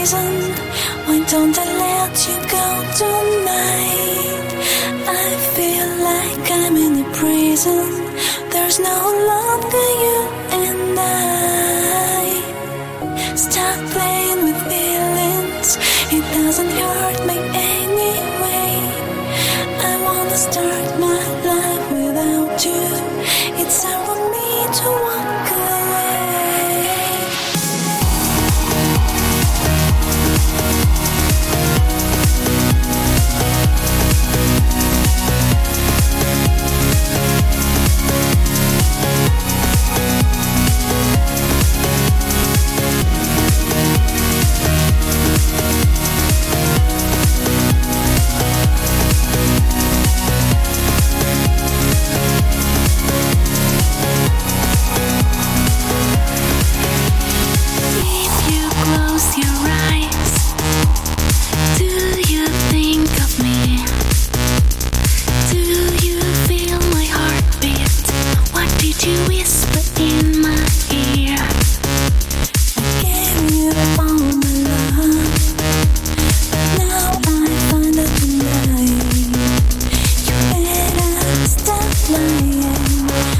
reason why don't I let you go tonight? I feel like I'm in a prison. There's no longer you and I. Stop playing with feelings. It doesn't hurt me anyway. I wanna start my life without you. It's time for me to walk away. flying.